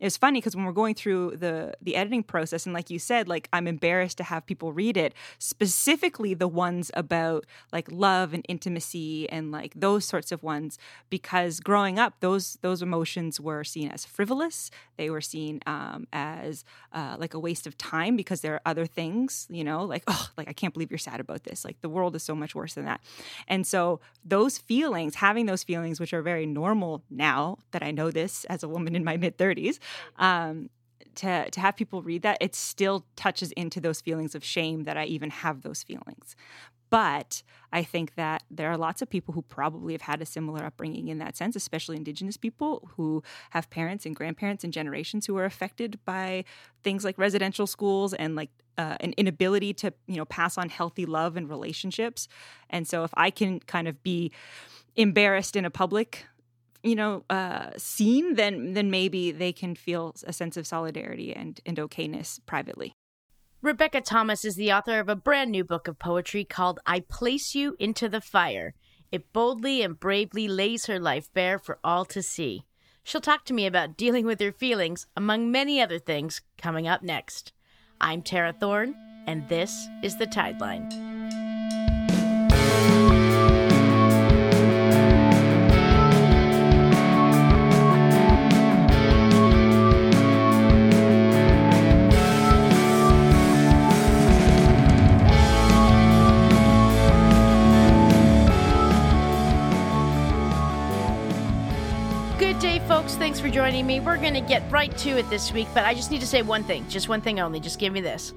it was funny because when we're going through the the editing process and like you said like i'm embarrassed to have people read it specifically the ones about like love and intimacy and like those sorts of ones because growing up those those emotions were seen as frivolous. They were seen um, as uh, like a waste of time because there are other things you know like oh like i can't believe you're sad about this. Like the world is so much worse than that. And so those feelings having those feelings which are very normal now that i know this as a woman in my mid 30s um, to to have people read that, it still touches into those feelings of shame that I even have those feelings. But I think that there are lots of people who probably have had a similar upbringing in that sense, especially Indigenous people who have parents and grandparents and generations who are affected by things like residential schools and like uh, an inability to you know pass on healthy love and relationships. And so if I can kind of be embarrassed in a public you know uh, seen, then then maybe they can feel a sense of solidarity and and okayness privately. Rebecca Thomas is the author of a brand new book of poetry called I Place You into the Fire. It boldly and bravely lays her life bare for all to see. She'll talk to me about dealing with her feelings, among many other things, coming up next. I'm Tara Thorne, and this is The Tideline. To get right to it this week, but I just need to say one thing, just one thing only. Just give me this.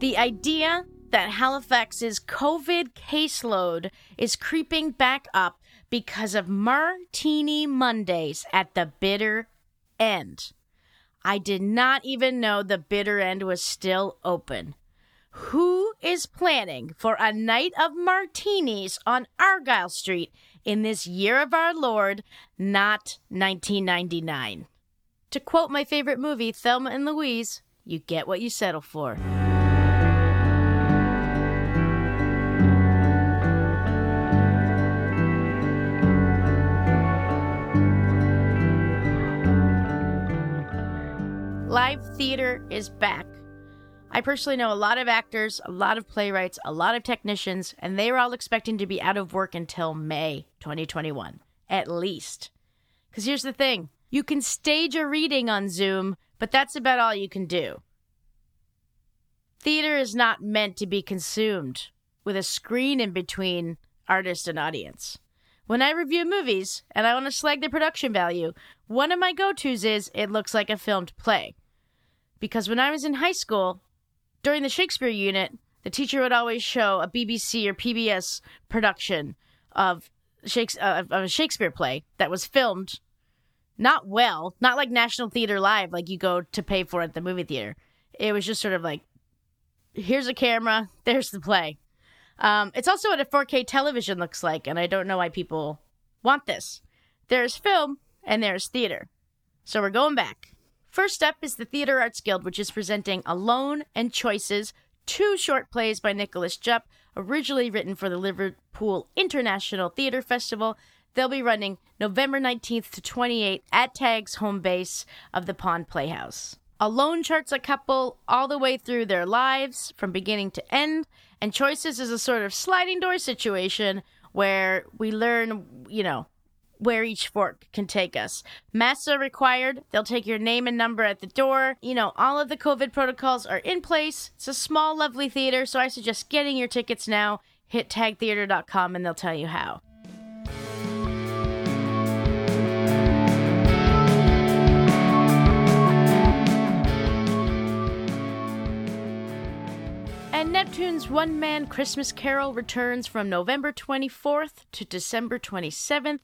The idea that Halifax's COVID caseload is creeping back up because of Martini Mondays at the bitter end. I did not even know the bitter end was still open. Who is planning for a night of martinis on Argyle Street in this year of our Lord, not 1999. To quote my favorite movie, Thelma and Louise, you get what you settle for. Live theater is back. I personally know a lot of actors, a lot of playwrights, a lot of technicians, and they are all expecting to be out of work until May 2021, at least. Because here's the thing you can stage a reading on Zoom, but that's about all you can do. Theater is not meant to be consumed with a screen in between artist and audience. When I review movies and I want to slag the production value, one of my go tos is it looks like a filmed play. Because when I was in high school, during the Shakespeare unit, the teacher would always show a BBC or PBS production of, Shakespeare, uh, of a Shakespeare play that was filmed not well, not like National Theater Live, like you go to pay for at the movie theater. It was just sort of like, here's a camera, there's the play. Um, it's also what a 4K television looks like, and I don't know why people want this. There's film and there's theater. So we're going back. First up is the Theatre Arts Guild, which is presenting Alone and Choices, two short plays by Nicholas Jupp, originally written for the Liverpool International Theatre Festival. They'll be running November 19th to 28th at TAG's home base of the Pond Playhouse. Alone charts a couple all the way through their lives from beginning to end, and Choices is a sort of sliding door situation where we learn, you know, where each fork can take us. Masks are required. They'll take your name and number at the door. You know, all of the COVID protocols are in place. It's a small, lovely theater, so I suggest getting your tickets now. Hit tagtheater.com and they'll tell you how. Neptune's One Man Christmas Carol returns from November 24th to December 27th.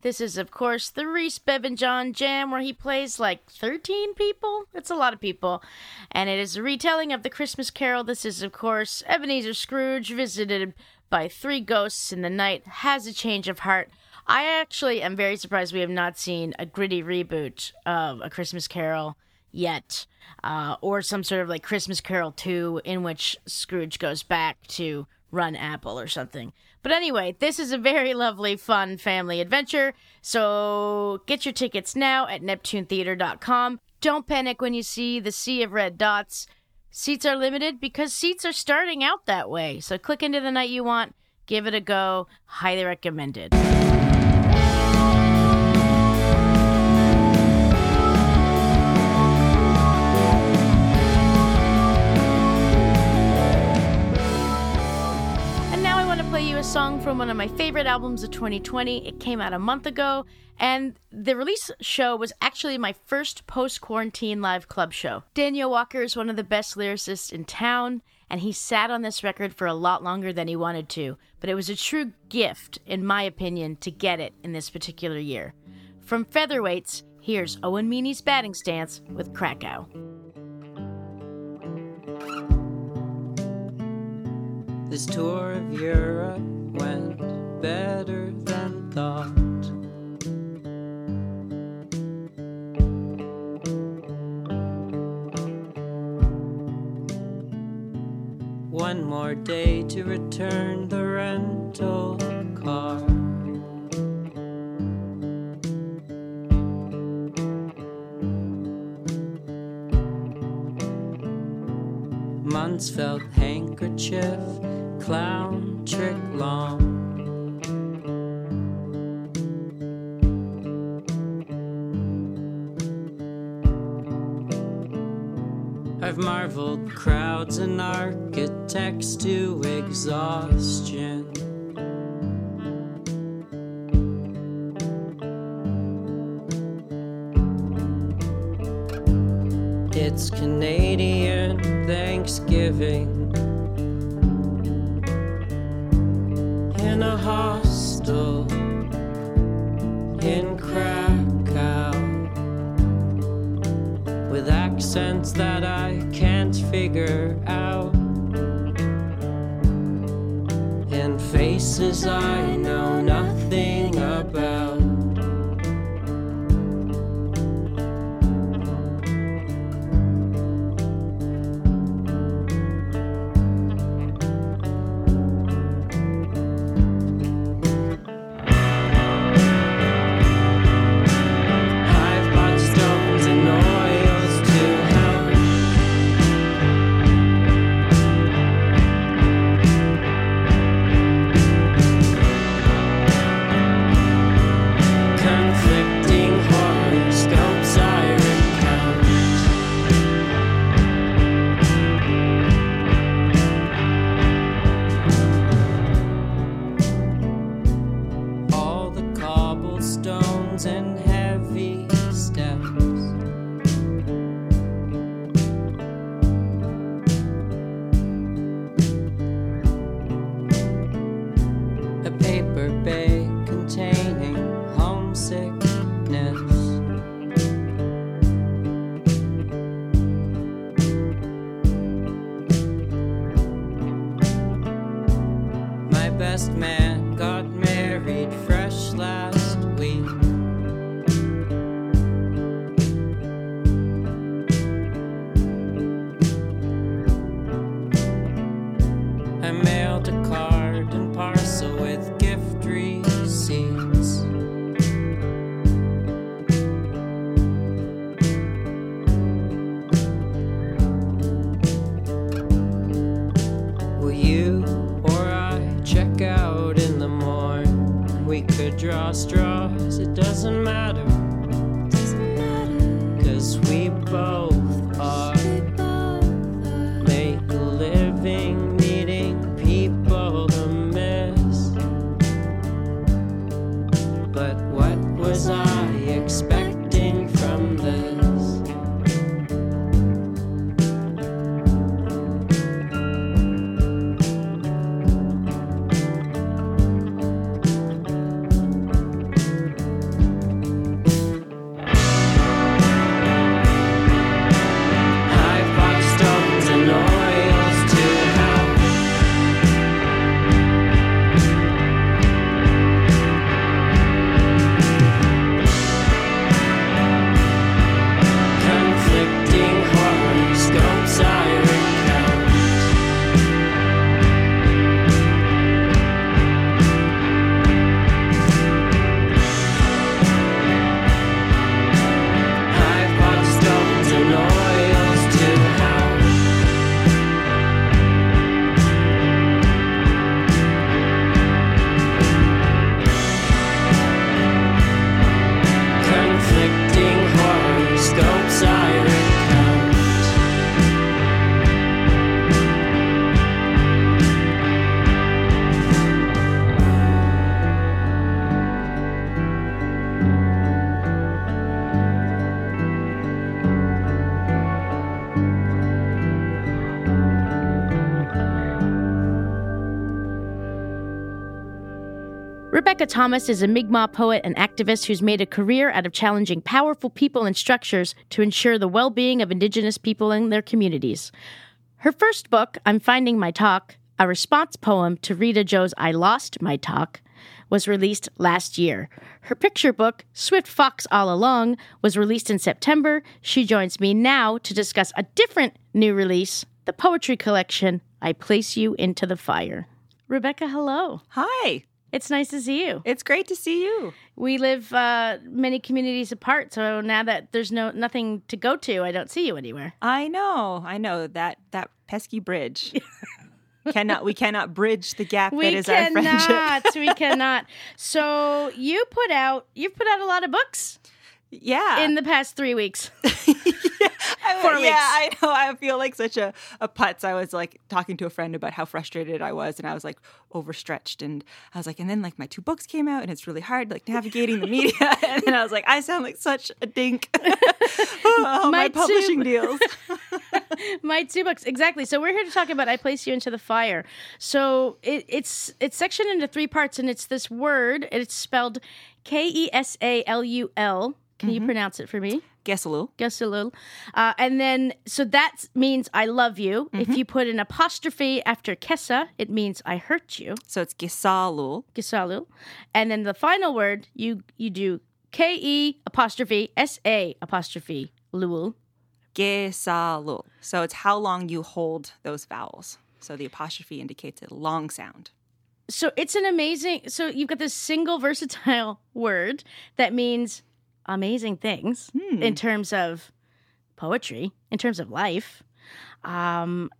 This is, of course, the Rhys Bevan John Jam, where he plays like 13 people. It's a lot of people. And it is a retelling of the Christmas Carol. This is, of course, Ebenezer Scrooge visited by three ghosts in the night, has a change of heart. I actually am very surprised we have not seen a gritty reboot of A Christmas Carol yet, uh, or some sort of like Christmas Carol 2 in which Scrooge goes back to run Apple or something. But anyway, this is a very lovely, fun family adventure. So get your tickets now at NeptuneTheater.com. Don't panic when you see the sea of red dots. Seats are limited because seats are starting out that way. So click into the night you want, give it a go. Highly recommended. A song from one of my favorite albums of 2020. It came out a month ago, and the release show was actually my first post quarantine live club show. Daniel Walker is one of the best lyricists in town, and he sat on this record for a lot longer than he wanted to, but it was a true gift, in my opinion, to get it in this particular year. From Featherweights, here's Owen Meany's batting stance with Krakow. This tour of Europe went better than thought. One more day to return the rental car. Felt handkerchief figure out. And faces I know Rebecca Thomas is a Mi'kmaq poet and activist who's made a career out of challenging powerful people and structures to ensure the well being of Indigenous people and their communities. Her first book, I'm Finding My Talk, a response poem to Rita Joe's I Lost My Talk, was released last year. Her picture book, Swift Fox All Along, was released in September. She joins me now to discuss a different new release, the poetry collection, I Place You Into the Fire. Rebecca, hello. Hi. It's nice to see you. It's great to see you. We live uh, many communities apart, so now that there's no nothing to go to, I don't see you anywhere. I know. I know that that pesky bridge. cannot we cannot bridge the gap We that is our friendship. cannot. we cannot. So you put out you've put out a lot of books Yeah. in the past three weeks. I, yeah. I know. I feel like such a, a putz. I was like talking to a friend about how frustrated I was, and I was like overstretched. And I was like, and then like my two books came out, and it's really hard like navigating the media. and then I was like, I sound like such a dink. oh, my, My two- publishing deals. My two books exactly. So we're here to talk about "I Place You Into the Fire." So it, it's it's sectioned into three parts, and it's this word. It's spelled K E S A L U L. Can you mm-hmm. pronounce it for me? Guess a little. Guess a little. Uh, and then, so that means I love you. If you put an apostrophe after Kessa, it means I hurt you. So it's gisalul. Gisalul. And then the final word, you you do K E apostrophe S A apostrophe Lul. Gesalul. So it's how long you hold those vowels. So the apostrophe indicates a long sound. So it's an amazing. So you've got this single versatile word that means amazing things in terms of poetry, in terms of life. Um,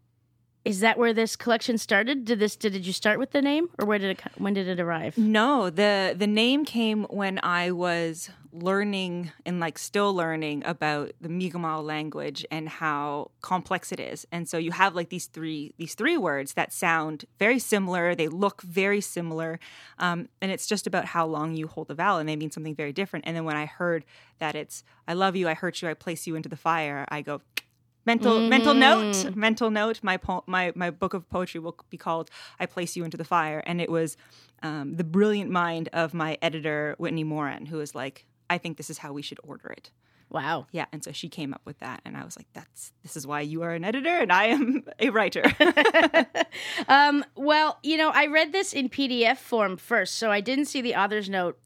is that where this collection started? Did this? Did, did you start with the name, or where did it? When did it arrive? No, the the name came when I was learning and like still learning about the Mi'kmaq language and how complex it is. And so you have like these three these three words that sound very similar. They look very similar, um, and it's just about how long you hold the vowel, and they mean something very different. And then when I heard that it's "I love you, I hurt you, I place you into the fire," I go. Mental mental note, mental note. My po- my my book of poetry will be called "I Place You into the Fire," and it was um, the brilliant mind of my editor Whitney Moran, who was like, "I think this is how we should order it." Wow. Yeah, and so she came up with that, and I was like, "That's this is why you are an editor, and I am a writer." Um, well, you know, I read this in PDF form first, so I didn't see the author's note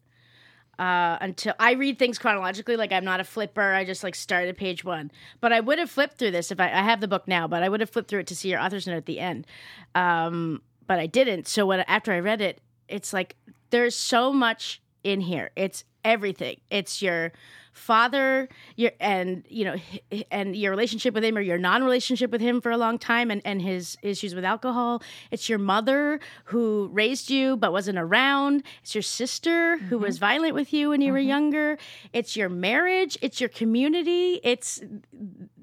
uh, until I read things chronologically. Like I'm not a flipper; I just like start at page one. But I would have flipped through this if I, I have the book now. But I would have flipped through it to see your author's note at the end. Um, but I didn't. So when after I read it, it's like there's so much in here. It's everything. It's your father, your and you know, and your relationship with him or your non-relationship with him for a long time, and and his issues with alcohol. It's your mother who raised you but wasn't around. It's your sister who mm-hmm. was violent with you when you were mm-hmm. younger. It's your marriage. It's your community. It's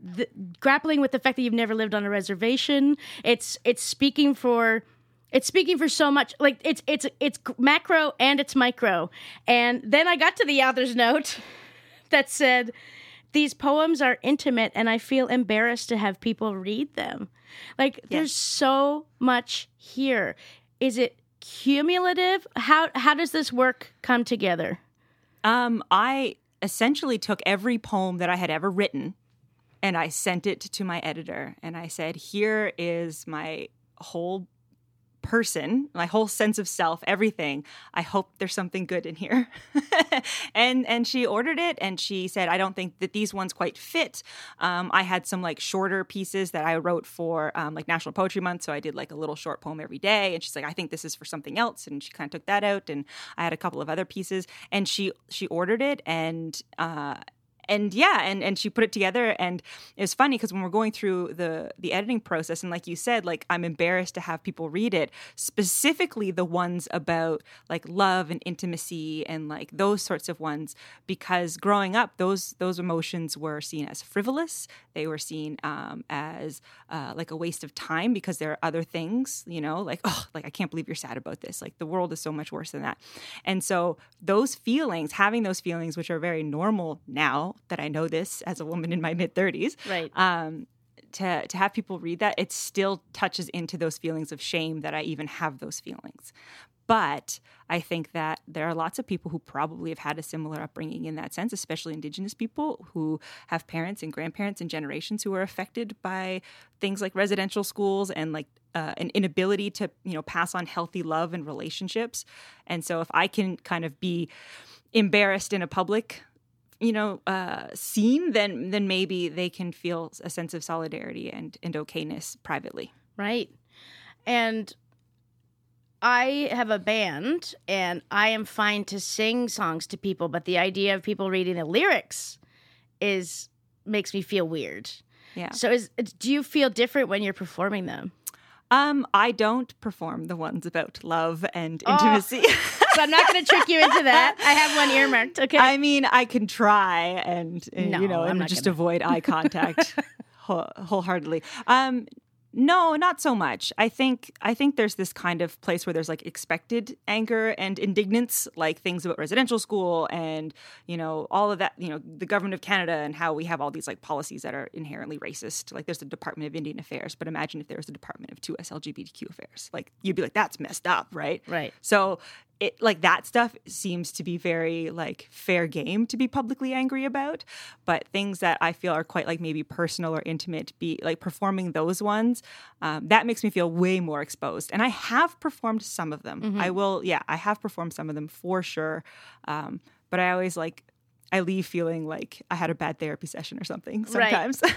the, grappling with the fact that you've never lived on a reservation. It's it's speaking for it's speaking for so much. Like it's it's it's macro and it's micro. And then I got to the author's note that said these poems are intimate and I feel embarrassed to have people read them. Like there's so much here. Is it cumulative? How how does this work come together? um, I essentially took every poem that I had ever written, and I sent it to my editor, and I said, "Here is my whole." Person my whole sense of self everything i hope there's something good in here. And and she ordered it and she said i don't think that these ones quite fit. Um, i had some like shorter pieces that i wrote for um, like national poetry month so i did like a little short poem every day. And she's like i think this is for something else. And she kind of took that out and i had a couple of other pieces. And she she ordered it and uh and yeah and and she put it together and it was funny because when we're going through the the editing process and like you said like i'm embarrassed to have people read it specifically the ones about like love and intimacy and like those sorts of ones because growing up those those emotions were seen as frivolous. They were seen um, as uh, like a waste of time because there are other things you know like oh like i can't believe you're sad about this. Like the world is so much worse than that. And so those feelings having those feelings which are very normal now that i know this as a woman in my mid 30s Right. um, to to have people read that, it still touches into those feelings of shame that I even have those feelings. But I think that there are lots of people who probably have had a similar upbringing in that sense, especially Indigenous people who have parents and grandparents and generations who are affected by things like residential schools and like uh, an inability to you know pass on healthy love and relationships. And so if I can kind of be embarrassed in a public you know uh, scene then then maybe they can feel a sense of solidarity and and okayness privately Right. And I have a band and I am fine to sing songs to people, but the idea of people reading the lyrics is makes me feel weird. yeah So is do you feel different when you're performing them? um i don't perform the ones about love and Oh. So I'm not going to trick you into that. I have one earmarked. Okay. i mean i can try and, and, No, you know I'm and just gonna. avoid eye contact whole- wholeheartedly um no not so much i think i think there's this kind of place where there's like expected anger and indignance like things about residential school and you know all of that you know the government of canada and how we have all these like policies that are inherently racist like there's the department of indian affairs but imagine if there was a department of 2s lgbtq affairs like you'd be like that's messed up right Right. so it like that stuff seems to be very like fair game to be publicly angry about, but things that I feel are quite like maybe personal or intimate, be like performing those ones, um, that makes me feel way more exposed. And I have performed some of them. I will, yeah, I have performed some of them for sure. Um, but I always like. I leave feeling like I had a bad therapy session or something Right. sometimes.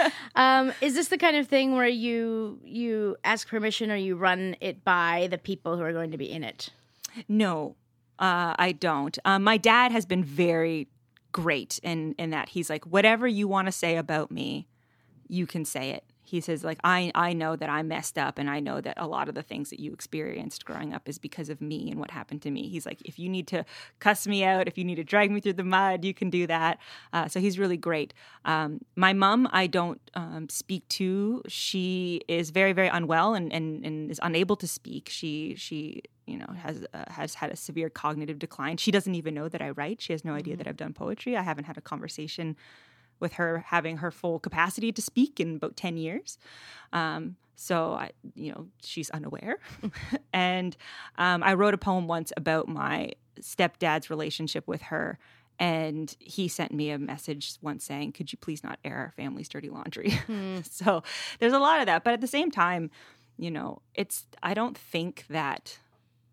Um, is this the kind of thing where you you ask permission or you run it by the people who are going to be in it? No, uh, I don't. Um, my dad has been very great in in that he's like, whatever you want to say about me, you can say it. He says like I I know that I messed up and I know that a lot of the things that you experienced growing up is because of me and what happened to me. He's like if you need to cuss me out, if you need to drag me through the mud, you can do that. Uh, so he's really great. Um, my mom I don't um, speak to. She is very very unwell and, and and is unable to speak. She she you know has uh, has had a severe cognitive decline. She doesn't even know that I write. She has no idea that I've done poetry. I haven't had a conversation with her having her full capacity to speak in about 10 years. Um, so I, you know, she's unaware. and um, I wrote a poem once about my stepdad's relationship with her. And he sent me a message once saying, Could you please not air our family's dirty laundry? so there's a lot of that. But at the same time, you know, it's, I don't think that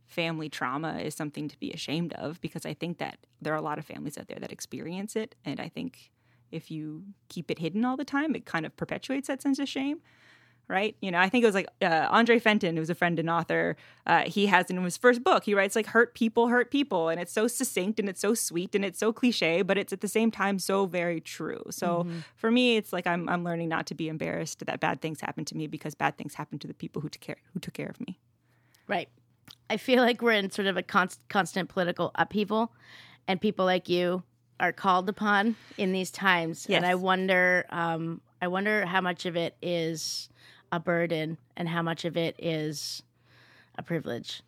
family trauma is something to be ashamed of because I think that there are a lot of families out there that experience it. And I think if you keep it hidden all the time, it kind of perpetuates that sense of shame. Right. You know, I think it was like uh, Andre Fenton, who's a friend and author. Uh, he has in his first book, he writes like hurt people, hurt people. And it's so succinct and it's so sweet and it's so cliche, but it's at the same time so very true. So for me, it's like I'm, I'm learning not to be embarrassed that bad things happen to me because bad things happen to the people who took care, who took care of me. Right. I feel like we're in sort of a const- constant political upheaval, and people like you are called upon in these times. And I wonder, um, I wonder how much of it is a burden and how much of it is a privilege.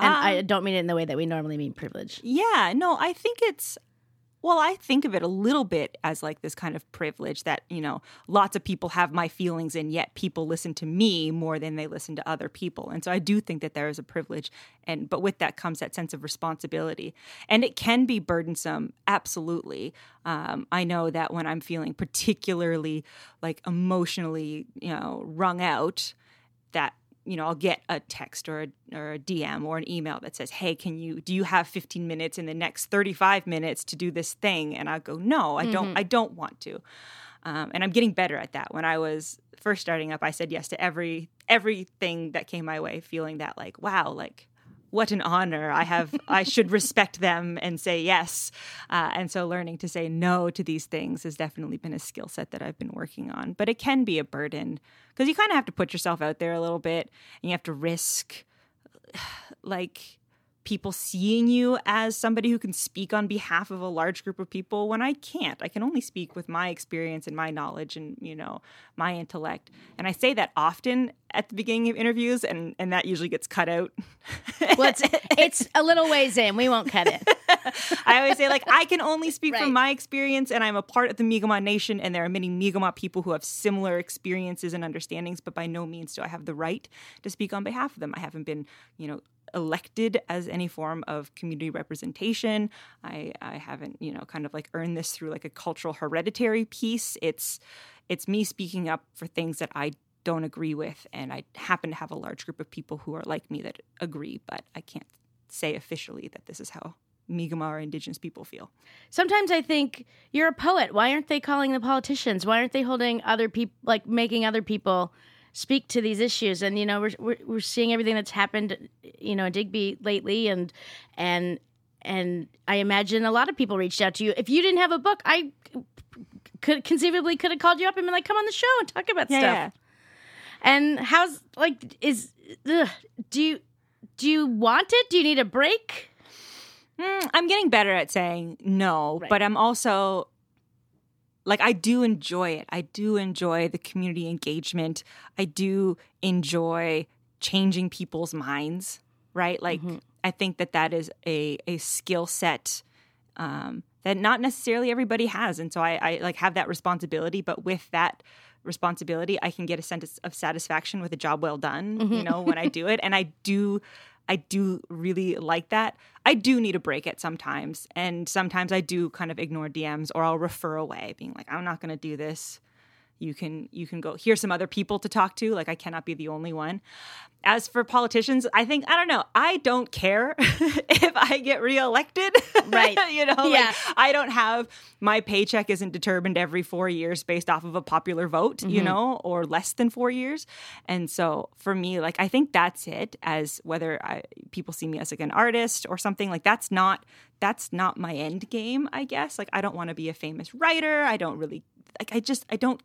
And I don't mean it in the way that we normally mean privilege. Yeah, no, I think it's well, I think of it a little bit as like this kind of privilege that, you know, lots of people have my feelings and yet people listen to me more than they listen to other people. And so I do think that there is a privilege and but with that comes that sense of responsibility. And it can be burdensome, absolutely. Um, I know that when I'm feeling particularly like emotionally, you know, wrung out, that you know, I'll get a text or a, or a DM or an email that says, "Hey, can you do you have 15 minutes in the next 35 minutes to do this thing?" And I go, "No, I don't. I don't want to." Um, and I'm getting better at that. When I was first starting up, I said yes to every everything that came my way, feeling that like, wow, like what an honor. I have I should respect them and say yes. Uh, and so learning to say no to these things has definitely been a skill set that I've been working on. But it can be a burden because you kind of have to put yourself out there a little bit and you have to risk like people seeing you as somebody who can speak on behalf of a large group of people when I can't. I can only speak with my experience and my knowledge and, you know, my intellect. And I say that often at the beginning of interviews and and that usually gets cut out. Well, it's, it's a little ways in. We won't cut it. I always say like I can only speak Right. from my experience and I'm a part of the Mi'kmaq nation and there are many Mi'kmaq people who have similar experiences and understandings but by no means do I have the right to speak on behalf of them. I haven't been, you know, elected as any form of community representation. I I haven't, you know, kind of like earned this through like a cultural hereditary piece. It's it's me speaking up for things that I don't agree with and I happen to have a large group of people who are like me that agree, but I can't say officially that this is how Mi'kmaq or Indigenous people feel. Sometimes I think you're a poet. Why aren't they calling the politicians? Why aren't they holding other people, like making other people speak to these issues? And you know, we're, we're we're seeing everything that's happened, you know, in Digby lately, and and and I imagine a lot of people reached out to you. If you didn't have a book, I could conceivably could have called you up and been like, "Come on the show and talk about stuff." Yeah. And how's like is ugh, do you do you want it? Do you need a break? Mm, I'm getting better at saying no, Right. but I'm also like I do enjoy it. I do enjoy the community engagement. I do enjoy changing people's minds, right? Like I think that that is a a skill set um, that not necessarily everybody has, and so I, I like have that responsibility. But with that responsibility, I can get a sense of satisfaction with a job well done. You know, when I do it, and I do. I do really like that. I do need a break at sometimes, and sometimes I do kind of ignore DMs or I'll refer away, being like, "I'm not going to do this." You can you can go. Here's some other people to talk to. Like I cannot be the only one. As for politicians, I think I don't know. I don't care if I get reelected. Right. you know, Yeah. like I don't have my paycheck isn't determined every four years based off of a popular vote, you Mm-hmm. know, or less than four years. And so for me, like I think that's it. As whether I, people see me as like an artist or something, like that's not that's not my end game. I guess. Like I don't want to be a famous writer. I don't really like. I just I don't.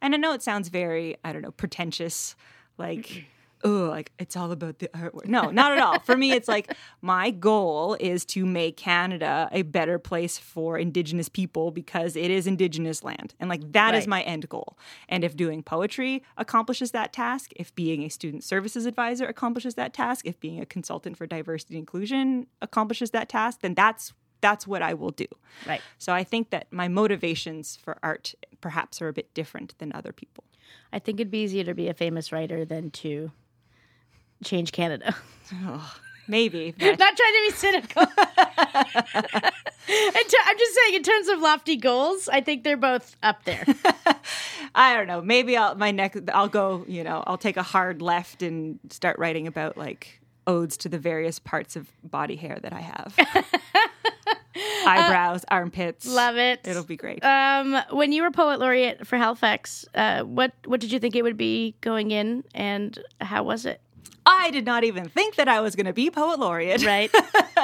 And I know it sounds very I don't know pretentious, like. Oh, like it's all about the artwork. No, not at all. For me, it's like my goal is to make Canada a better place for Indigenous people because it is Indigenous land. And like that is Right. my end goal. And if doing poetry accomplishes that task, if being a student services advisor accomplishes that task, if being a consultant for diversity and inclusion accomplishes that task, then that's that's what I will do. Right. So I think that my motivations for art perhaps are a bit different than other people. I think it'd be easier to be a famous writer than to change Canada. Maybe. but- Not trying to be cynical. Ter- I'm just saying, in terms of lofty goals, I think they're both up there. I don't know. Maybe I'll my next I'll go, you know, I'll take a hard left and start writing about like odes to the various parts of body hair that I have. Eyebrows, armpits. Love it. It'll be great. Um, when you were poet laureate for Halifax, uh, what what did you think it would be going in, and how was it? I did not even think that I was going to be poet laureate. Right.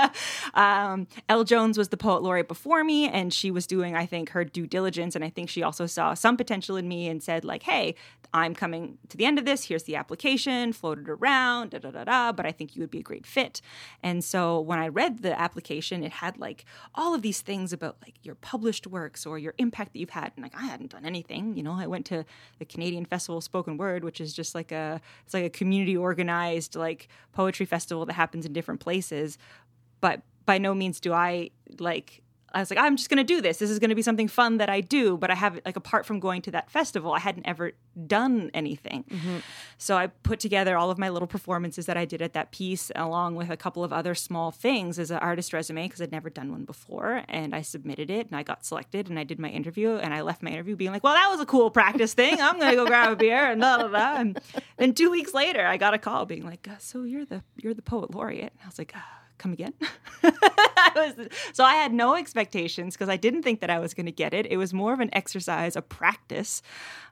um, El Jones was the poet laureate before me, and she was doing, I think, her due diligence. And I think she also saw some potential in me and said, like, hey, I'm coming to the end of this. Here's the application, floated around, da da da da. But I think you would be a great fit. And so when I read the application, it had like all of these things about like your published works or your impact that you've had. And like, I hadn't done anything. You know, I went to the Canadian Festival of Spoken Word, which is just like a, it's like a community organized like poetry festival that happens in different places but by no means do I like I was like I'm just going to do this. This is going to be something fun that I do, but I haven't like apart from going to that festival, I hadn't ever done anything. So I put together all of my little performances that I did at that piece along with a couple of other small things as an artist resume because I'd never done one before and I submitted it and I got selected and I did my interview and I left my interview being like, "Well, that was a cool practice thing. I'm going to go grab a beer and blah blah blah." And then 2 weeks later, I got a call being like, "So you're the you're the poet laureate." And I was like, uh, come again. I was, so I had no expectations because I didn't think that I was going to get it. It was more of an exercise, a practice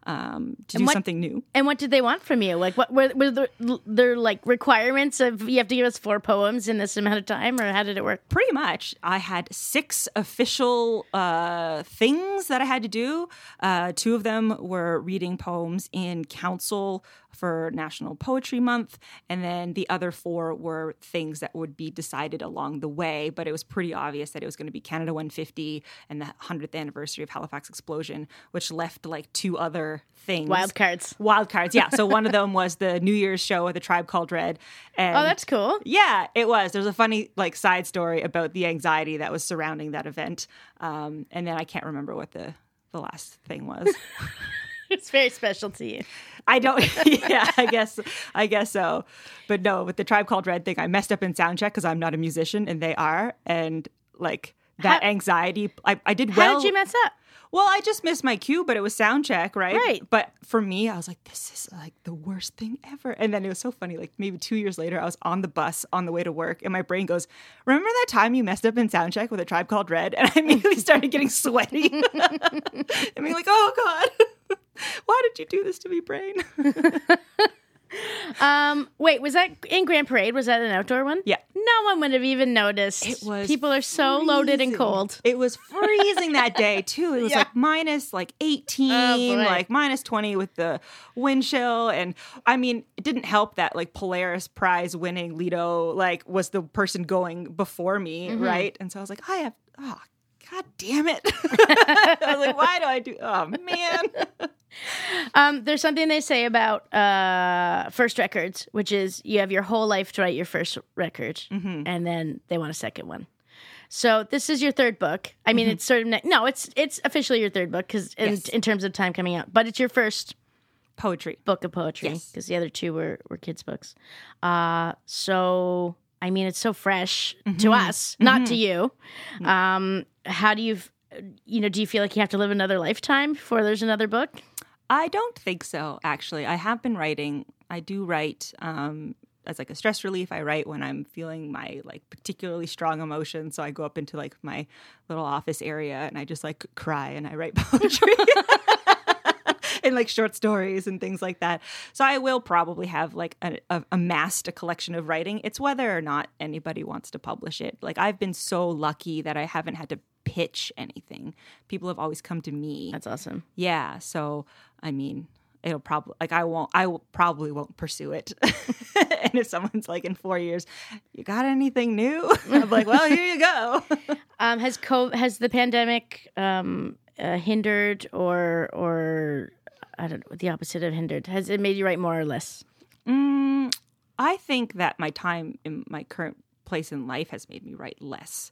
um, to do what- something new. and what did they want from you? Like, what were, were there, there like requirements of you have to give us four poems in this amount of time, or how did it work? Pretty much, I had six official uh, things that I had to do. Uh, two of them were reading poems in council for National Poetry Month, and then the other four were things that would be decided along the way, but it was pretty obvious that it was going to be Canada 150 and the 100th anniversary of Halifax Explosion, which left like two other things. Wild cards. Wild cards, yeah. So one of them was the New Year's show with the Tribe Called Red. And Oh, that's cool. yeah, it was. There's a funny like side story about the anxiety that was surrounding that event, um, and then I can't remember what the the last thing was. It's very special to you. I don't. Yeah, I guess. I guess so. But no, with the Tribe Called Red thing, I messed up in sound check because I'm not a musician and they are, and like that How- anxiety. I, I did Well. How did you mess up? well, I just missed my cue, but it was sound check, right? Right. But for me, I was like, this is like the worst thing ever. And then it was so funny. Like maybe two years later, I was on the bus on the way to work, and my brain goes, "Remember that time you messed up in sound check with a Tribe Called Red?" And I immediately started getting sweaty. and being like, "Oh God." Why did you do this to me, brain? Um, wait, was that in Grand Parade? Was that an outdoor one? Yeah. No one would have even noticed. It was People are so loaded and cold. It was freezing that day too. It was Yeah. like minus like 18, Oh, like minus 20 with the wind chill. And I mean, it didn't help that like Polaris prize winning Lido like was the person going before me, Mm-hmm. right? And so I was like, I have oh God damn it. I was like, why do I do oh man. Um, there's something they say about uh, first records, which is you have your whole life to write your first record, Mm-hmm. and then they want a second one. So this is your third book. I Mm-hmm. mean, it's sort of ne- no, it's it's officially your third book because in, Yes. in terms of time coming out, but it's your first Poetry. book of poetry Yes. because the other two were were kids' books. Uh, so I mean, it's so fresh to Mm-hmm. us, not to you. Um, how do you, you know, do you feel like you have to live another lifetime before there's another book? I don't think so, actually. I have been writing. I do write um, as like a stress relief. I write when I'm feeling my like particularly strong emotion. So I go up into like my little office area and I just like cry and I write poetry. And like short stories and things like that. So I will probably have like a, a, amassed a collection of writing. It's whether or not anybody wants to publish it. Like I've been so lucky that I haven't had to pitch anything. People have always come to me. That's awesome. Yeah. So, I mean, it'll probably like I won't. I will, probably won't pursue it. and if someone's like in four years, you got anything new? I'm like, well, here you go. Um, has co- has the pandemic um, uh, hindered or or I don't know the opposite of hindered? Has it made you write more or less? Mm, I think that my time in my current place in life has made me write less.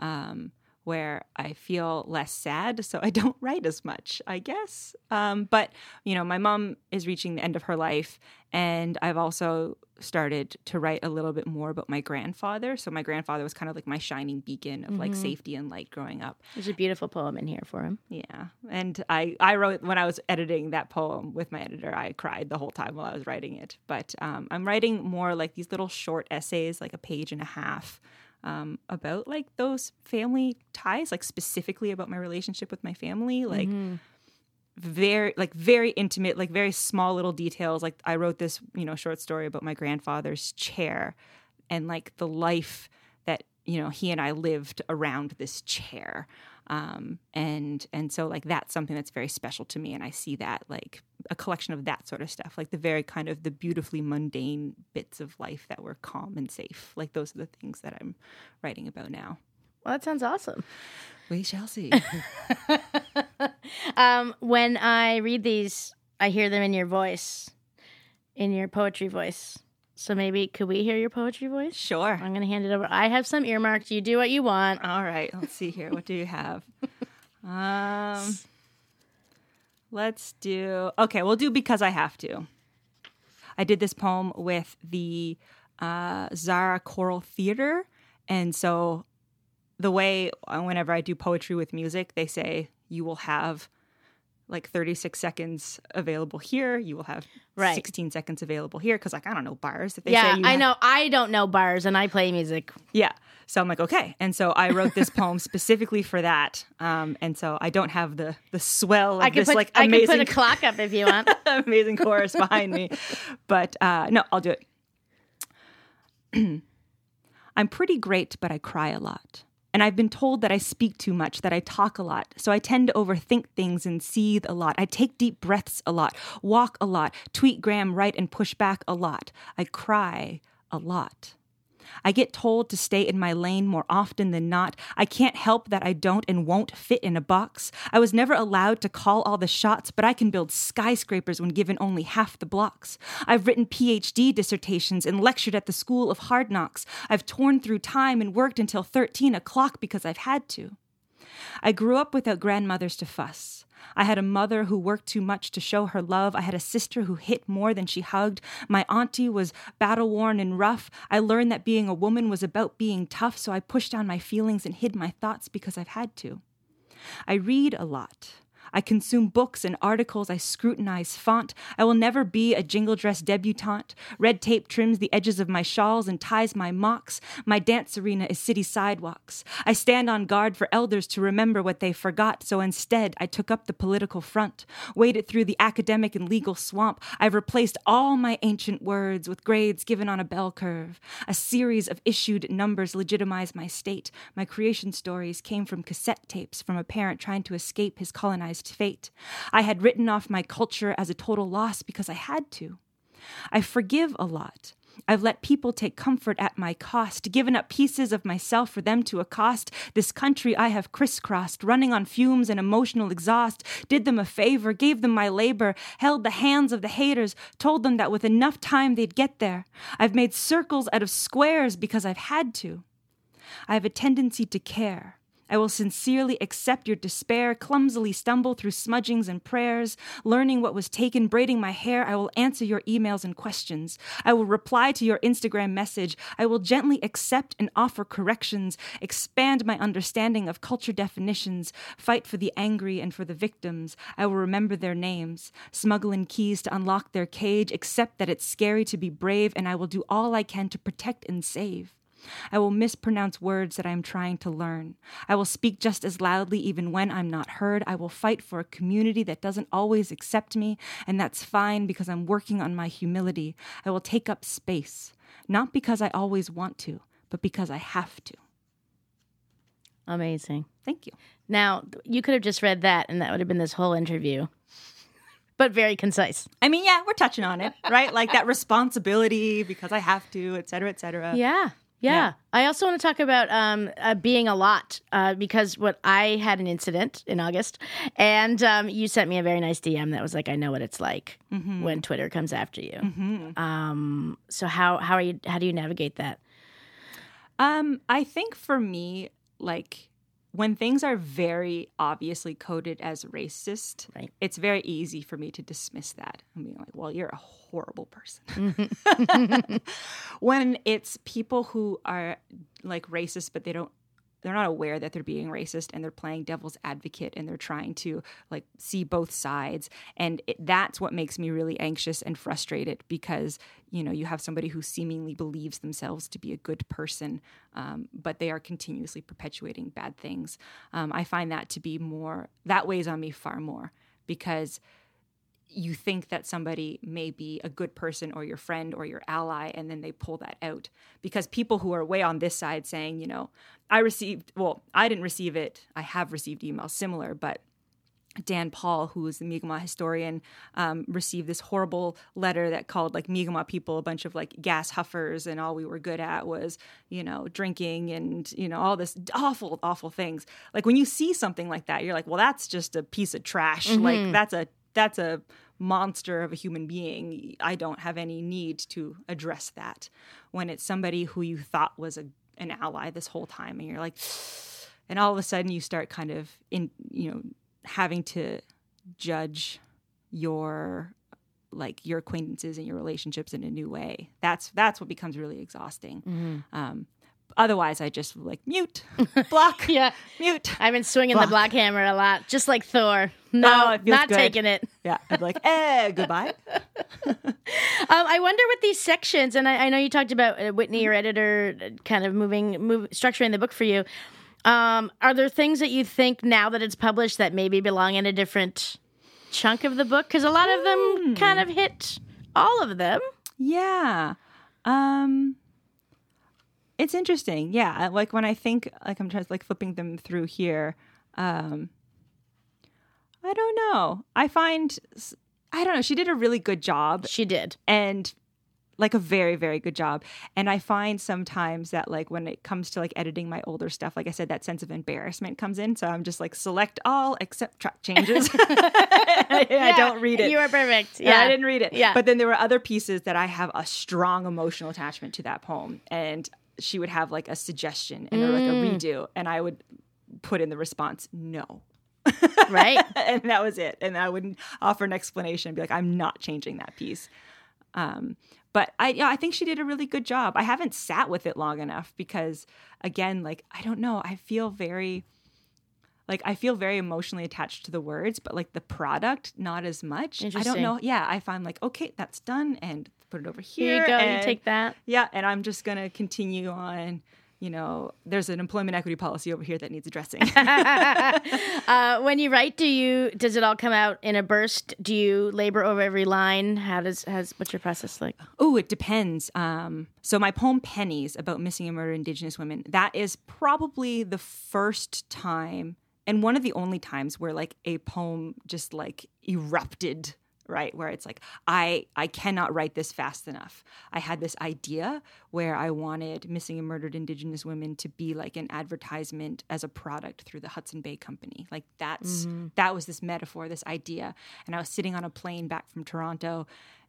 Um, where I feel less sad, so I don't write as much, I guess. Um, but you know, my mom is reaching the end of her life, and I've also started to write a little bit more about my grandfather. So my grandfather was kind of like my shining beacon of like safety and light growing up. There's a beautiful poem in here for him. Yeah, and I I wrote when I was editing that poem with my editor. I cried the whole time while I was writing it. But um, I'm writing more like these little short essays, like a page and a half, um, about like those family ties, like specifically about my relationship with my family, like. Very like very intimate, like very small little details. Like I wrote this, you know, short story about my grandfather's chair, and like the life that you know he and I lived around this chair um, and and so like that's something that's very special to me and I see that like a collection of that sort of stuff like the very kind of the beautifully mundane bits of life that were calm and safe like those are the things that I'm writing about now Well, that sounds awesome. we shall see Um, when I read these, I hear them in your voice, in your poetry voice. So maybe could we hear your poetry voice? sure I'm gonna hand it over. I have some earmarked. You do what you want. all right let's see here what do you have um let's do okay we'll do because I have to I did this poem with the uh, Xara Choral Theater. And so the way, uh, whenever I do poetry with music, they say you will have like 36 seconds available here. You will have Right. 16 seconds available here. Cause like, I don't know bars. If they yeah, say you I have- know. I don't know bars, and I play music. Yeah. So I'm like, okay. And so I wrote this poem specifically for that. Um, and so I don't have the the swell of I can this put. like I can amazing put a clock up if you want. amazing chorus behind me. But uh, no, I'll do it. I'm pretty great, but I cry a lot. And I've been told that I speak too much, that I talk a lot. So I tend to overthink things and seethe a lot. I take deep breaths a lot, walk a lot, tweet, gram, write, and push back a lot. I cry a lot. I get told to stay in my lane more often than not. I can't help that I don't and won't fit in a box. I was never allowed to call all the shots, but I can build skyscrapers when given only half the blocks. I've written PhD dissertations and lectured at the School of Hard Knocks. I've torn through time and worked until 13 o'clock because I've had to. I grew up without grandmothers to fuss. I had a mother who worked too much to show her love. I had a sister who hit more than she hugged. My auntie was battle worn and rough. I learned that being a woman was about being tough, so I pushed down my feelings and hid my thoughts because I've had to. I read a lot. I consume books and articles. I scrutinize font. I will never be a jingle dress debutante. Red tape trims the edges of my shawls and ties my mocks. My dance arena is city sidewalks. I stand on guard for elders to remember what they forgot, so instead I took up the political front, waded through the academic and legal swamp. I've replaced all my ancient words with grades given on a bell curve. A series of issued numbers legitimize my state. My creation stories came from cassette tapes from a parent trying to escape his colonized fate. I had written off my culture as a total loss because I had to. I forgive a lot. I've let people take comfort at my cost, given up pieces of myself for them to accost. This country I have crisscrossed, running on fumes and emotional exhaust, did them a favor, gave them my labor, held the hands of the haters, told them that with enough time they'd get there. I've made circles out of squares because I've had to. I have a tendency to care. I will sincerely accept your despair, clumsily stumble through smudgings and prayers, learning what was taken, braiding my hair. I will answer your emails and questions. I will reply to your Instagram message. I will gently accept and offer corrections, expand my understanding of culture definitions, fight for the angry and for the victims. I will remember their names, smuggle in keys to unlock their cage, accept that it's scary to be brave, and I will do all I can to protect and save. I will mispronounce words that I am trying to learn. I will speak just as loudly even when I'm not heard. I will fight for a community that doesn't always accept me, and that's fine because I'm working on my humility. I will take up space, not because I always want to, but because I have to. Amazing. Thank you. Now, you could have just read that and that would have been this whole interview. But very concise. I mean, yeah, we're touching on it, right? like that responsibility because I have to, et cetera, et cetera. Yeah. Yeah. Yeah. I also want to talk about um, uh, being a lot uh, because what I had an incident in August, and um, you sent me a very nice DM that was like, "I know what it's like when Twitter comes after you." Um, so how how are you? How do you navigate that? Um, I think for me, like when things are very obviously coded as racist, Right. it's very easy for me to dismiss that and being like, well, you're a horrible person. Mm-hmm. when it's people who are like racist, but they don't they're not aware that they're being racist and they're playing devil's advocate and they're trying to like see both sides. And it, that's what makes me really anxious and frustrated because you know you have somebody who seemingly believes themselves to be a good person um, but they are continuously perpetuating bad things. Um, i find that to be more that weighs on me far more because you think that somebody may be a good person or your friend or your ally and then they pull that out because people who are way on this side saying you know i received well i didn't receive it i have received emails similar but Dan Paul, who is the Mi'kmaq historian, um, received this horrible letter that called like Mi'kmaq people a bunch of like gas huffers, and all we were good at was, you know, drinking and you know all this awful, awful things. Like when you see something like that, you're like, well, that's just a piece of trash. Like that's a that's a monster of a human being. I don't have any need to address that. When it's somebody who you thought was a, an ally this whole time, and you're like, and all of a sudden you start kind of in, you know, having to judge your like your acquaintances and your relationships in a new way. That's that's what becomes really exhausting. Um, otherwise, I just like mute, block, Yeah. mute. I've been swinging the Fuck. black hammer a lot, just like Thor. No, Oh, not good. taking it. Yeah, I'd be like, eh, goodbye. Um, I wonder with these sections, and I, I know you talked about uh, Whitney, your editor, uh, kind of moving, move, structuring the book for you. Um, are there things that you think now that it's published that maybe belong in a different chunk of the book? Because a lot of them kind of hit all of them. Yeah. Um it's interesting. Yeah, like when I think like I'm just like flipping them through here, um I don't know. I find I don't know, she did a really good job She did. and like a very very good job and i find sometimes that like when it comes to like editing my older stuff like i said that sense of embarrassment comes in so i'm just like select all except track changes i don't read it You are perfect. yeah. Yeah, I didn't read it. Yeah. But then there were other pieces that I have a strong emotional attachment to that poem. And she would have like a suggestion and or like a Mm. redo. And I would put in the response, no. right. and that was it. And I wouldn't offer an explanation, be like, I'm not changing that piece. Um, but I, yeah, I think she did a really good job. I haven't sat with it long enough because, again, like I don't know, I feel very, like I feel very emotionally attached to the words, but like the product, not as much. I don't know. Yeah, I find like okay, that's done, and put it over here. Here you go. You take that. Yeah, and I'm just gonna continue on. You know, there's an employment equity policy over here that needs addressing. Uh, when you write, do you does it all come out in a burst? Do you labor over every line? How does has what's your process like? Oh, it depends. Um, so my poem "Pennies" about missing and murdered Indigenous women that is probably the first time and one of the only times where like a poem just like erupted right where it's like i i cannot write this fast enough i had this idea where i wanted missing and murdered indigenous women to be like an advertisement as a product through the hudson bay company like that's mm-hmm. that was this metaphor this idea and i was sitting on a plane back from toronto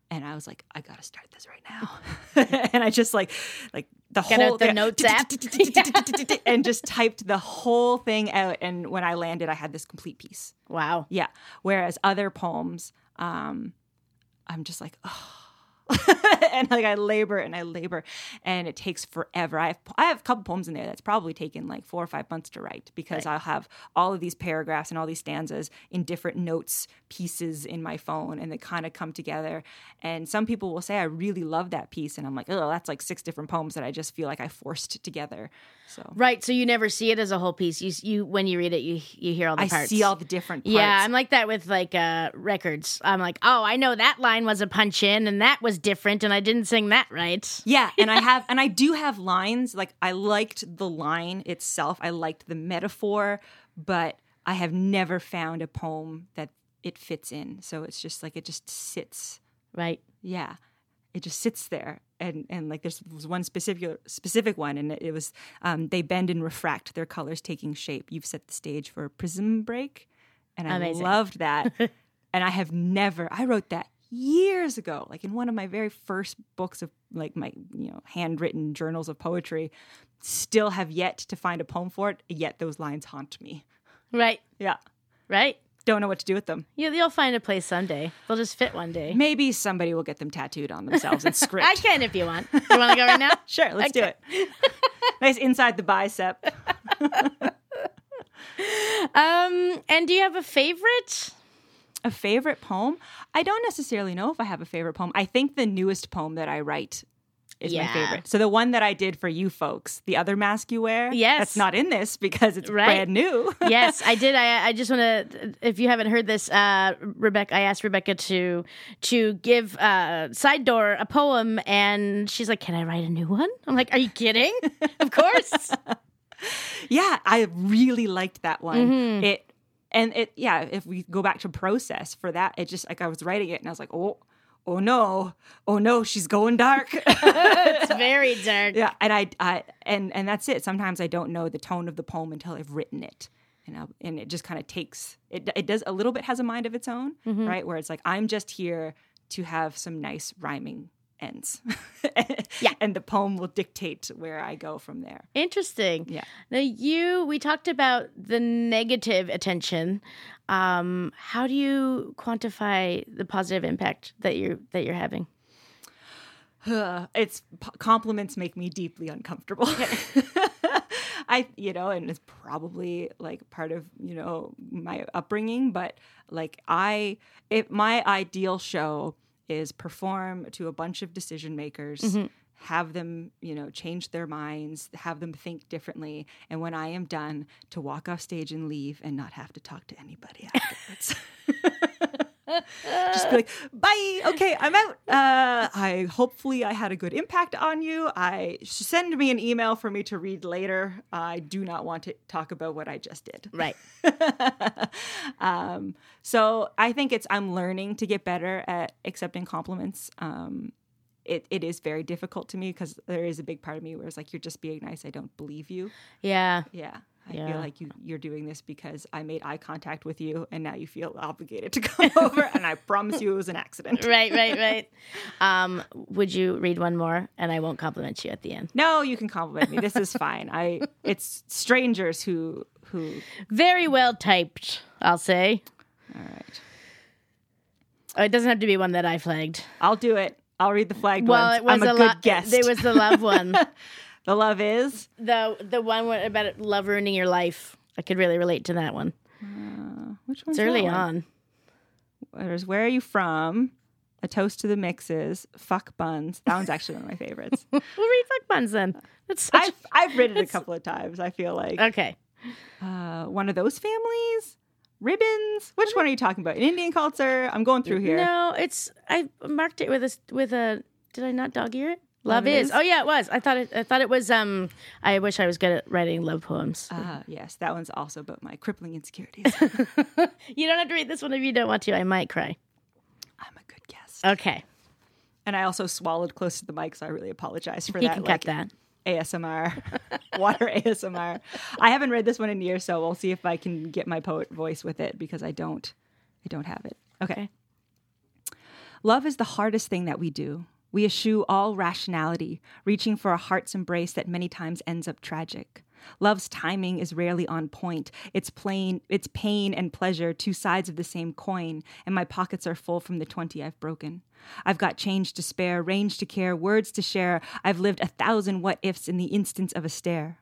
and I was like, I gotta start this right now. and I just like, like the Get whole the notes app. and just typed the whole thing out. And when I landed, I had this complete piece. Wow. Yeah. Whereas other poems, um, I'm just like, oh. and like I labor and I labor, and it takes forever. I have I have a couple poems in there that's probably taken like four or five months to write because I'll have all of these paragraphs and all these stanzas in different notes pieces in my phone, and they kind of come together. And some people will say I really love that piece, and I'm like, oh, that's like six different poems that I just feel like I forced together. So Right. So you never see it as a whole piece. You you when you read it, you you hear all the I parts. see all the different parts. Yeah, I'm like that with like uh records. I'm like, oh, I know that line was a punch in, and that was different, and I didn't sing that right. Yeah, and I have and I do have lines like I liked the line itself. I liked the metaphor, but I have never found a poem that it fits in. So it's just like it just sits. Right. Yeah. It just sits there. And and like there's was one specific specific one and it was um, they bend and refract their colors taking shape. You've set the stage for a prism break. And I Amazing. loved that. and I have never I wrote that years ago, like in one of my very first books of like my, you know, handwritten journals of poetry. Still have yet to find a poem for it, yet those lines haunt me. Right. Yeah. Right. Don't know what to do with them. You, you'll find a place someday. They'll just fit one day. Maybe somebody will get them tattooed on themselves and script. I can if you want. You want to go right now? Sure, let's do it. nice inside the bicep. Um, and do you have a favorite? A favorite poem? I don't necessarily know if I have a favorite poem. I think the newest poem that I write is my favorite. So the one that I did for you folks, the other mask you wear, Yes. that's not in this because it's Right. brand new. yes, I did. I I just want to. If you haven't heard this, uh, Rebecca, I asked Rebecca to to give uh, Side Door a poem, and she's like, "Can I write a new one?" I'm like, "Are you kidding? of course." yeah, I really liked that one. Mm-hmm. It and it yeah, if we go back to process for that, it just like I was writing it and I was like, "Oh, oh no. Oh no, she's going dark." it's very dark. yeah and I, I and and that's it sometimes i don't know the tone of the poem until i've written it and I'll, and it just kind of takes it it does a little bit has a mind of its own mm-hmm. right where it's like i'm just here to have some nice rhyming ends Yeah. and the poem will dictate where i go from there Interesting. Yeah. Now you, we talked about the negative attention. Um, how do you quantify the positive impact that you're that you're having? it's p- compliments make me deeply uncomfortable i you know and it's probably like part of you know my upbringing but like i if my ideal show is perform to a bunch of decision makers mm-hmm. have them you know change their minds have them think differently. And when i am done to walk off stage and leave and not have to talk to anybody afterwards just be like bye okay i'm out uh i hopefully i had a good impact on you i send me an email for me to read later i do not want to talk about what i just did Right. um so i think it's i'm learning to get better at accepting compliments um it, it is very difficult to me because there is a big part of me where it's like you're just being nice. I don't believe you. Yeah. Yeah. I Yeah. feel like you, you're doing this because I made eye contact with you and now you feel obligated to come over. And I promise you it was an accident. Right, right, right. Um, would you read one more? And I won't compliment you at the end. No, you can compliment me. This is fine. I it's strangers who who Very well typed, I'll say. all right. Oh, it doesn't have to be one that I flagged. I'll do it. I'll read the flagged one. Well, ones. it was I'm a, a good lo- guest. There was the love one, the love is. the the one about love ruining your life. I could really relate to that one. Which one's It's early one? on. There's where are you from? A toast to the mixes. Fuck buns. That one's actually one of my favorites. We'll read fuck buns then. That's such I've I've read it a couple of times. I feel like okay. uh, one of those families. Ribbons. Which one are you talking about? In Indian culture. I'm going through here. No, it's I marked it with a with a. Did I not dog ear it? Love, Love is. Is? Oh yeah, it was. I thought it. I thought it was. Um, I wish I was good at writing love poems. Ah, yes, that one's also about my crippling insecurities. you don't have to read this one if you don't want to. I might cry. I'm a good guest. Okay, And I also swallowed close to the mic, so I really apologize for that. you that. can like, cut that. ASMR, water ASMR. I haven't read this one in years, so we'll see if I can get my poet voice with it because I don't, I don't have it. Okay. Okay. Love is the hardest thing that we do. We eschew all rationality, reaching for a heart's embrace that many times ends up tragic. Love's timing is rarely on point. It's plain, it's pain and pleasure, two sides of the same coin, and my pockets are full from the 20 I've broken. I've got change to spare, range to care, words to share. I've lived a thousand what ifs in the instance of a stare.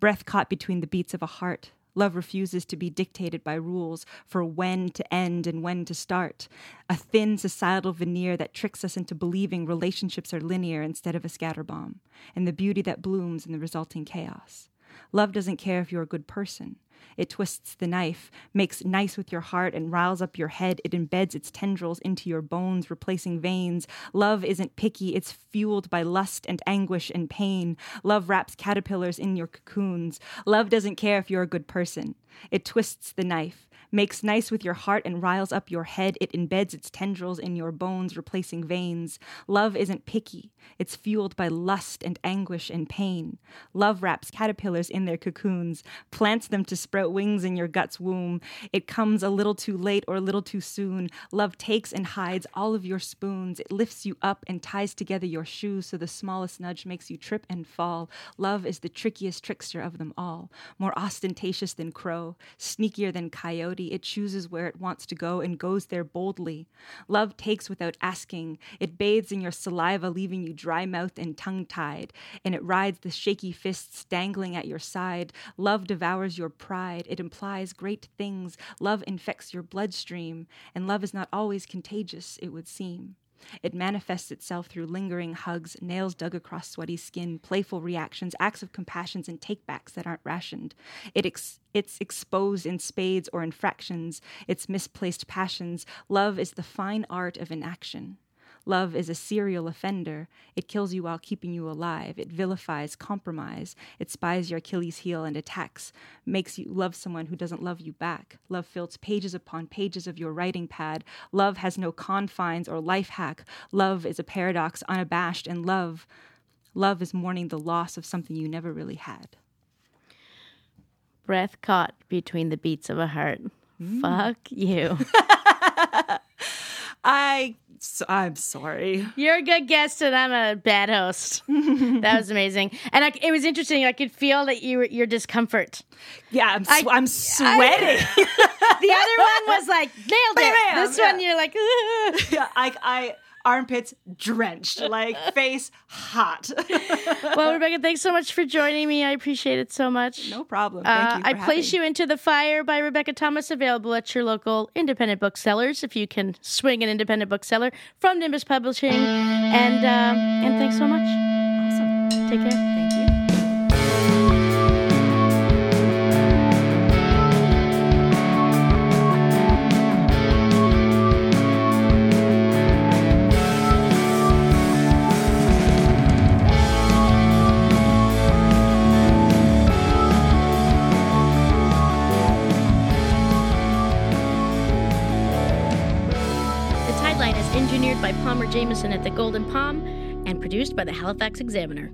Breath caught between the beats of a heart. Love refuses to be dictated by rules for when to end and when to start. A thin societal veneer that tricks us into believing relationships are linear instead of a scatterbomb, and the beauty that blooms in the resulting chaos. Love doesn't care if you're a good person. It twists the knife, makes nice with your heart, and riles up your head. It embeds its tendrils into your bones, replacing veins. Love isn't picky, it's fueled by lust and anguish and pain. Love wraps caterpillars in your cocoons. Love doesn't care if you're a good person. It twists the knife, makes nice with your heart, and riles up your head. It embeds its tendrils in your bones, replacing veins. Love isn't picky, it's fueled by lust and anguish and pain. Love wraps caterpillars in their cocoons, plants them to sprout wings in your gut's womb. It comes a little too late or a little too soon. Love takes and hides all of your spoons. It lifts you up and ties together your shoes so the smallest nudge makes you trip and fall. Love is the trickiest trickster of them all, more ostentatious than crow, sneakier than coyote. It chooses where it wants to go and goes there boldly. Love takes without asking. It bathes in your saliva, leaving you dry mouthed and tongue tied, and it rides the shaky fists dangling at your side. Love devours your pride. It implies great things. Love infects your bloodstream, and love is not always contagious, it would seem. It manifests itself through lingering hugs, nails dug across sweaty skin, playful reactions, acts of compassion, and takebacks that aren't rationed. It ex- it's exposed in spades or in fractions, its misplaced passions. Love is the fine art of inaction. Love is a serial offender. It kills you while keeping you alive. It vilifies compromise. It spies your Achilles heel and attacks, makes you love someone who doesn't love you back. Love fills pages upon pages of your writing pad. Love has no confines or life hack. Love is a paradox unabashed, and love, love is mourning the loss of something you never really had. Breath caught between the beats of a heart. Mm. Fuck you. I, so, I'm sorry. You're a good guest, and I'm a bad host. that was amazing, and I, it was interesting. I could feel that you were, your discomfort. Yeah, I'm, I- I'm sweating. The other one was like nailed it. Bam, this yeah. one, you're like, "Ugh." yeah, I, I armpits drenched, like face hot. well, Rebecca, thanks so much for joining me. I appreciate it so much. no problem. Thank Uh, you. For I place having- you into the fire by Rebecca Thomas, available at your local independent booksellers. If you can swing an independent bookseller from Nimbus Publishing, and um, and thanks so much. Awesome. Take care. Jameson at the Golden Palm. and produced by the Halifax Examiner.